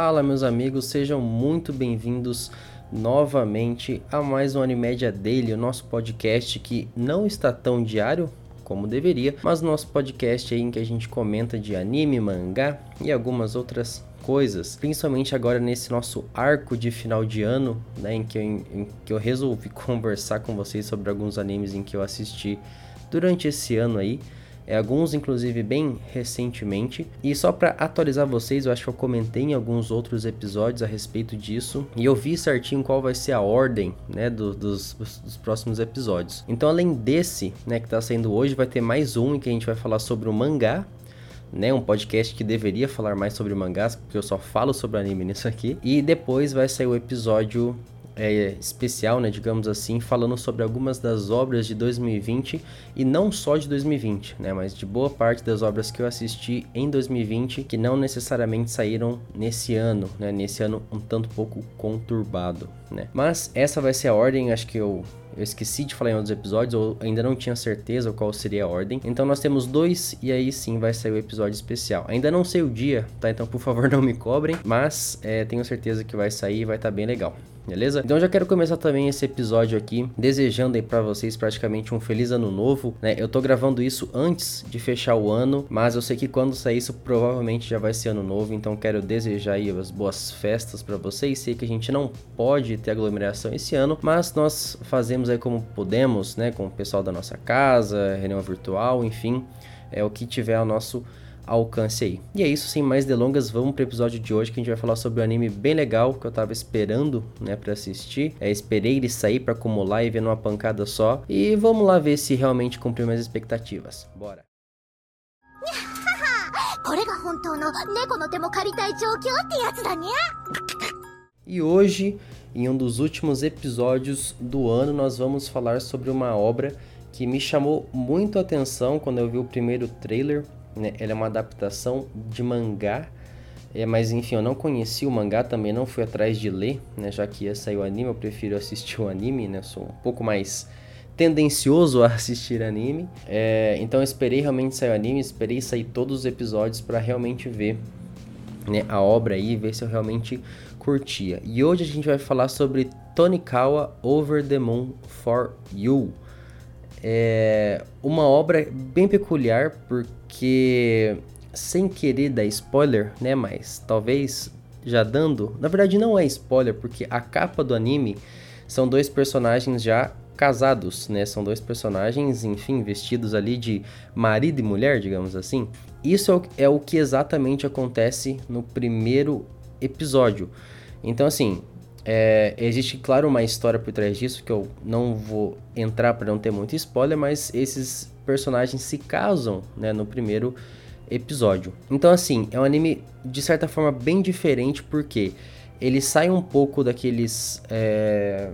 Fala, meus amigos, sejam muito bem-vindos novamente a mais um Animédia Daily, o nosso podcast que não está tão diário como deveria, mas nosso podcast aí em que a gente comenta de anime, mangá e algumas outras coisas, principalmente agora nesse nosso arco de final de ano, né, em que eu, em que eu resolvi conversar com vocês sobre alguns animes em que eu assisti durante esse ano aí alguns inclusive bem recentemente. E só para atualizar vocês, eu acho que eu comentei em alguns outros episódios a respeito disso e eu vi certinho qual vai ser a ordem, né, do, dos, dos, próximos episódios. Então, além desse, né, que tá saindo hoje, vai ter mais um em que a gente vai falar sobre o mangá, né, um podcast que deveria falar mais sobre mangás, porque eu só falo sobre anime nisso aqui. E depois vai sair o episódio é, especial, né, digamos assim, falando sobre algumas das obras de 2020 e não só de 2020, né, mas de boa parte das obras que eu assisti em 2020 que não necessariamente saíram nesse ano, né, nesse ano um tanto pouco conturbado, né. Mas essa vai ser a ordem, acho que eu eu esqueci de falar em outros episódios, ou ainda não tinha certeza qual seria a ordem. Então nós temos dois e aí sim vai sair o episódio especial. Ainda não sei o dia, tá? Então por favor não me cobrem, mas é, tenho certeza que vai sair e vai estar tá bem legal beleza? Então já quero começar também esse episódio aqui desejando aí para vocês praticamente um feliz ano novo, né? Eu tô gravando isso antes de fechar o ano, mas eu sei que quando sair isso provavelmente já vai ser ano novo, então quero desejar aí as boas festas para vocês. Sei que a gente não pode ter aglomeração esse ano, mas nós fazemos aí como podemos, né, com o pessoal da nossa casa, reunião virtual, enfim, é o que tiver ao nosso alcance aí. E é isso, sem mais delongas, vamos pro episódio de hoje que a gente vai falar sobre um anime bem legal que eu tava esperando, né, para assistir. É, esperei ele sair para acumular e ver numa pancada só. E vamos lá ver se realmente cumpriu minhas expectativas. Bora. E hoje, em um dos últimos episódios do ano, nós vamos falar sobre uma obra que me chamou muito a atenção quando eu vi o primeiro trailer né? Ela é uma adaptação de mangá, é, mas enfim, eu não conheci o mangá, também não fui atrás de ler, né? Já que ia sair o anime, eu prefiro assistir o anime, né? Sou um pouco mais tendencioso a assistir anime. É, então esperei realmente sair o anime, esperei sair todos os episódios para realmente ver né, a obra aí, ver se eu realmente curtia. E hoje a gente vai falar sobre Tonikawa Over the Moon for You. É uma obra bem peculiar porque sem querer dar spoiler, né, mas talvez já dando, na verdade não é spoiler porque a capa do anime são dois personagens já casados, né? São dois personagens, enfim, vestidos ali de marido e mulher, digamos assim. Isso é o, é o que exatamente acontece no primeiro episódio. Então, assim, é, existe, claro, uma história por trás disso que eu não vou entrar para não ter muito spoiler, mas esses personagens se casam né, no primeiro episódio. Então, assim, é um anime de certa forma bem diferente porque ele sai um pouco daqueles. É,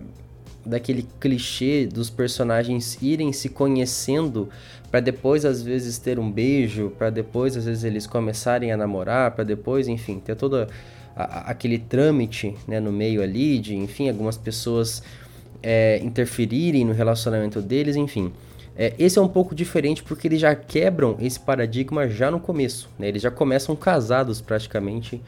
daquele clichê dos personagens irem se conhecendo para depois às vezes ter um beijo, para depois às vezes eles começarem a namorar, para depois, enfim, ter toda a, aquele trâmite né, no meio ali, de enfim, algumas pessoas é, interferirem no relacionamento deles, enfim. É, esse é um pouco diferente porque eles já quebram esse paradigma já no começo, né? Eles já começam casados praticamente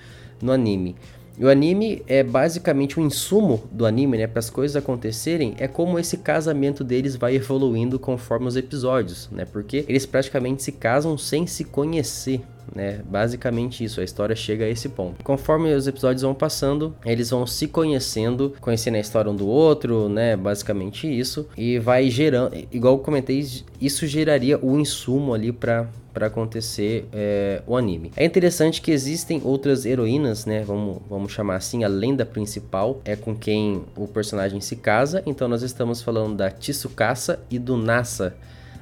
no anime. E o anime é basicamente o um insumo do anime, né? Para as coisas acontecerem, é como esse casamento deles vai evoluindo conforme os episódios, né? Porque eles praticamente se casam sem se conhecer, né? Basicamente isso, a história chega a esse ponto. Conforme os episódios vão passando, eles vão se conhecendo, conhecendo a história um do outro, né? Basicamente isso. E vai gerando, igual eu comentei, isso geraria o insumo ali para para acontecer é, o anime. É interessante que existem outras heroínas, né? Vamos, vamos chamar assim, a lenda principal é com quem o personagem se casa. Então nós estamos falando da Tsukasa e do Nasa,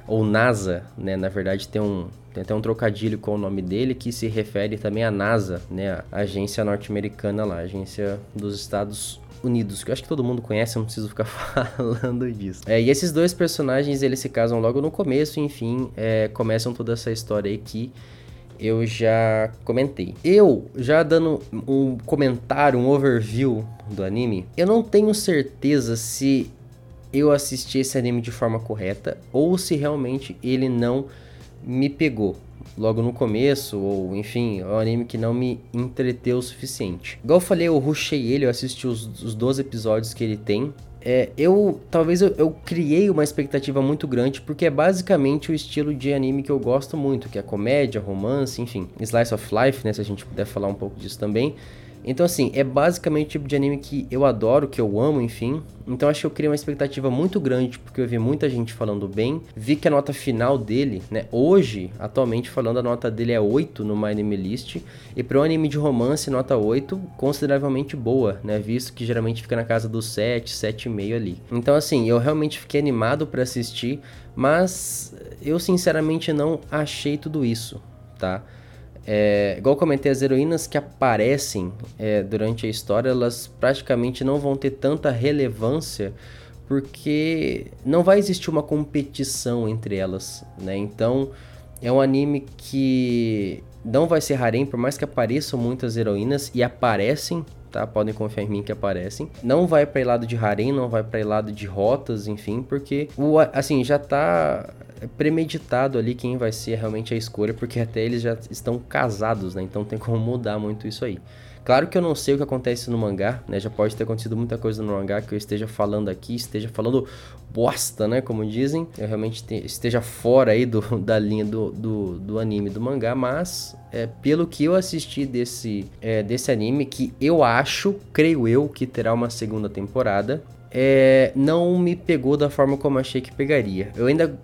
ou NASA, né? Na verdade tem um, tem até um trocadilho com o nome dele que se refere também à NASA, né? A agência norte-americana lá, agência dos Estados Unidos, que eu acho que todo mundo conhece, eu não preciso ficar falando disso. É, e esses dois personagens, eles se casam logo no começo, enfim, é, começam toda essa história aí que eu já comentei. Eu, já dando um comentário, um overview do anime, eu não tenho certeza se eu assisti esse anime de forma correta ou se realmente ele não me pegou logo no começo, ou enfim, é um anime que não me entreteu o suficiente. Igual eu falei, eu rushei ele, eu assisti os, os 12 episódios que ele tem. É, eu talvez eu, eu, criei uma expectativa muito grande porque é basicamente o estilo de anime que eu gosto muito, que é comédia, romance, enfim, slice of life, né, se a gente puder falar um pouco disso também. Então, assim, é basicamente o tipo de anime que eu adoro, que eu amo, enfim. Então, acho que eu criei uma expectativa muito grande, porque eu vi muita gente falando bem. Vi que a nota final dele, né, hoje, atualmente falando, a nota dele é 8 no My Anime List. E para um anime de romance, nota 8, consideravelmente boa, né, visto que geralmente fica na casa dos 7, 7,5 ali. Então, assim, eu realmente fiquei animado para assistir, mas eu sinceramente não achei tudo isso, tá? É, igual comentei, as heroínas que aparecem é, durante a história, elas praticamente não vão ter tanta relevância porque não vai existir uma competição entre elas, né? Então é um anime que não vai ser harem, por mais que apareçam muitas heroínas e aparecem, tá? Podem confiar em mim que aparecem. Não vai para lado de harem, não vai para lado de rotas, enfim, porque o assim já tá premeditado ali quem vai ser realmente a escolha, porque até eles já estão casados, né? Então tem como mudar muito isso aí. Claro que eu não sei o que acontece no mangá, né? Já pode ter acontecido muita coisa no mangá que eu esteja falando aqui, esteja falando bosta, né? Como dizem. Eu realmente te, esteja fora aí do, da linha do, do, do, anime do mangá, mas é, pelo que eu assisti desse, é, desse anime, que eu acho, creio eu, que terá uma segunda temporada, é, não me pegou da forma como achei que pegaria. Eu ainda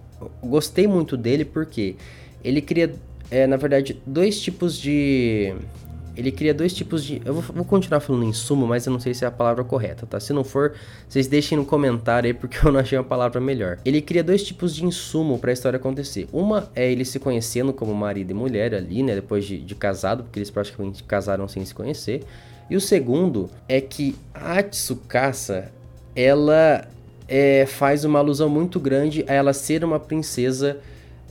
gostei muito dele porque ele cria, é, na verdade, dois tipos de. Ele cria dois tipos de. Eu vou, vou, continuar falando em sumo, mas eu não sei se é a palavra correta, tá? Se não for, vocês deixem no comentário aí, porque eu não achei uma palavra melhor. Ele cria dois tipos de insumo para a história acontecer. Uma é ele se conhecendo como marido e mulher ali, né? Depois de, de casado, porque eles praticamente casaram sem se conhecer. E o segundo é que a ela é, faz uma alusão muito grande a ela ser uma princesa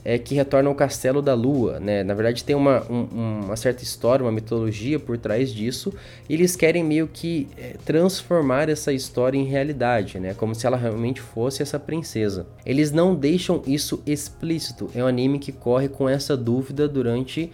é, que retorna ao castelo da lua, né? Na verdade tem uma, um, uma certa história, uma mitologia por trás disso, e eles querem meio que é, transformar essa história em realidade, né? Como se ela realmente fosse essa princesa. Eles não deixam isso explícito, é um anime que corre com essa dúvida durante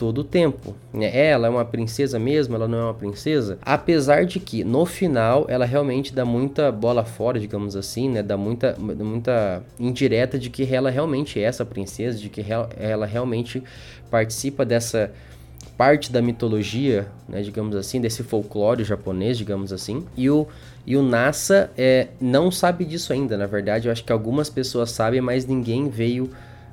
todo o tempo. Né? Ela é uma princesa mesmo, ela não é uma princesa. Apesar de que no final ela realmente dá muita bola fora, digamos assim, né? Dá muita, muita indireta de que ela realmente é essa princesa, de que ela realmente participa dessa parte da mitologia, né, digamos assim, desse folclore japonês, digamos assim. E o, e o NASA é, não sabe disso ainda, na verdade. Eu acho que algumas pessoas sabem, mas ninguém veio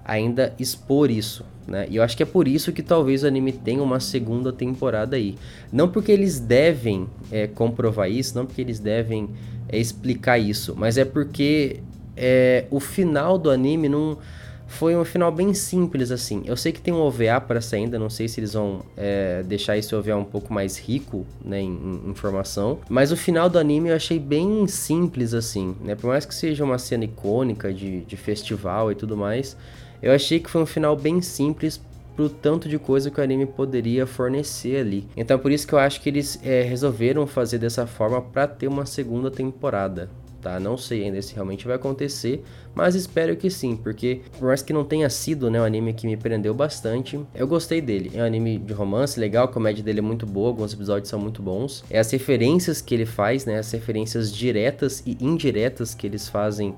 ainda expor isso, né? E eu acho que é por isso que talvez o anime tenha uma segunda temporada aí. Não porque eles devem é, comprovar isso, não porque eles devem é, explicar isso, mas é porque é, o final do anime não foi um final bem simples assim. Eu sei que tem um OVA para essa ainda, não sei se eles vão é, deixar esse OVA um pouco mais rico né, em, em, informação, mas o final do anime eu achei bem simples assim, né? Por mais que seja uma cena icônica de, de festival e tudo mais, eu achei que foi um final bem simples pro tanto de coisa que o anime poderia fornecer ali. Então por isso que eu acho que eles é, resolveram fazer dessa forma para ter uma segunda temporada. Tá? Não sei ainda se realmente vai acontecer, mas espero que sim, porque por mais que não tenha sido né, um anime que me prendeu bastante, eu gostei dele. É um anime de romance legal, a comédia dele é muito boa, alguns episódios são muito bons. É as referências que ele faz, né, as referências diretas e indiretas que eles fazem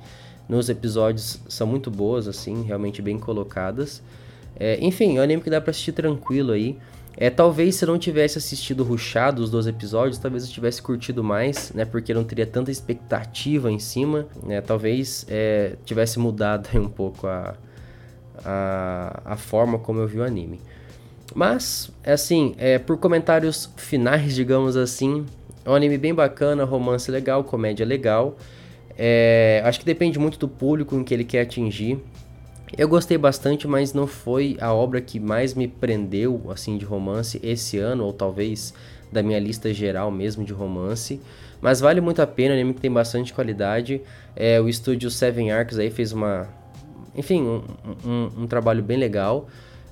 nos episódios são muito boas, assim, realmente bem colocadas. É, enfim, é um anime que dá pra assistir tranquilo aí. É, talvez se eu não tivesse assistido rushado os dois episódios, talvez eu tivesse curtido mais, né? Porque não teria tanta expectativa em cima, né? Talvez é, tivesse mudado um pouco a, a, a, forma como eu vi o anime. Mas, é assim, é, por comentários finais, digamos assim, é um anime bem bacana, romance legal, comédia legal. É, acho que depende muito do público em que ele quer atingir. Eu gostei bastante, mas não foi a obra que mais me prendeu assim de romance esse ano, ou talvez da minha lista geral mesmo de romance. Mas vale muito a pena, anime que tem bastante qualidade. É, o estúdio Seven Arcs aí fez uma. Enfim, um, um, um trabalho bem legal.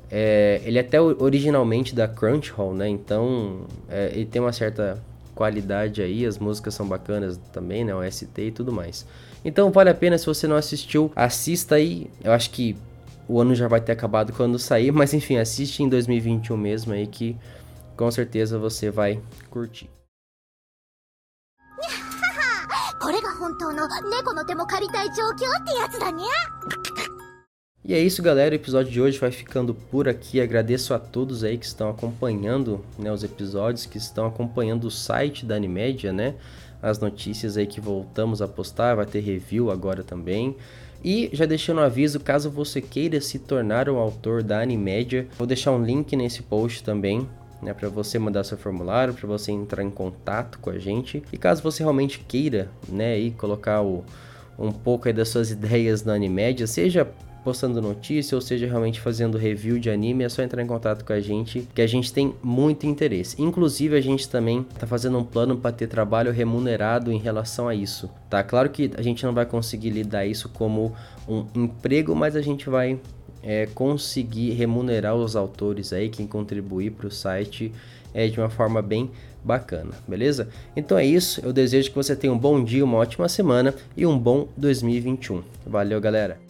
É, ele é até originalmente da Crunchyroll, né? Então é, ele tem uma certa qualidade aí, as músicas são bacanas também, né? O ST e tudo mais. Então vale a pena se você não assistiu, assista aí. Eu acho que o ano já vai ter acabado quando sair, mas enfim, assiste em 2021 mesmo aí que com certeza você vai curtir. E é isso, galera. O episódio de hoje vai ficando por aqui. Agradeço a todos aí que estão acompanhando né, os episódios, que estão acompanhando o site da Animédia, né? As notícias aí que voltamos a postar, vai ter review agora também. E já deixando um aviso, caso você queira se tornar um autor da Animédia, vou deixar um link nesse post também, né, para você mandar seu formulário, para você entrar em contato com a gente. E caso você realmente queira, né, e colocar o, um pouco aí das suas ideias na Animédia, seja postando notícia, ou seja, realmente fazendo review de anime, é só entrar em contato com a gente, que a gente tem muito interesse. Inclusive, a gente também tá fazendo um plano para ter trabalho remunerado em relação a isso, tá? Claro que a gente não vai conseguir lidar isso como um emprego, mas a gente vai é, conseguir remunerar os autores aí, quem contribuir para o site é, de uma forma bem bacana, beleza? Então é isso, eu desejo que você tenha um bom dia, uma ótima semana e um bom 2021. Valeu, galera!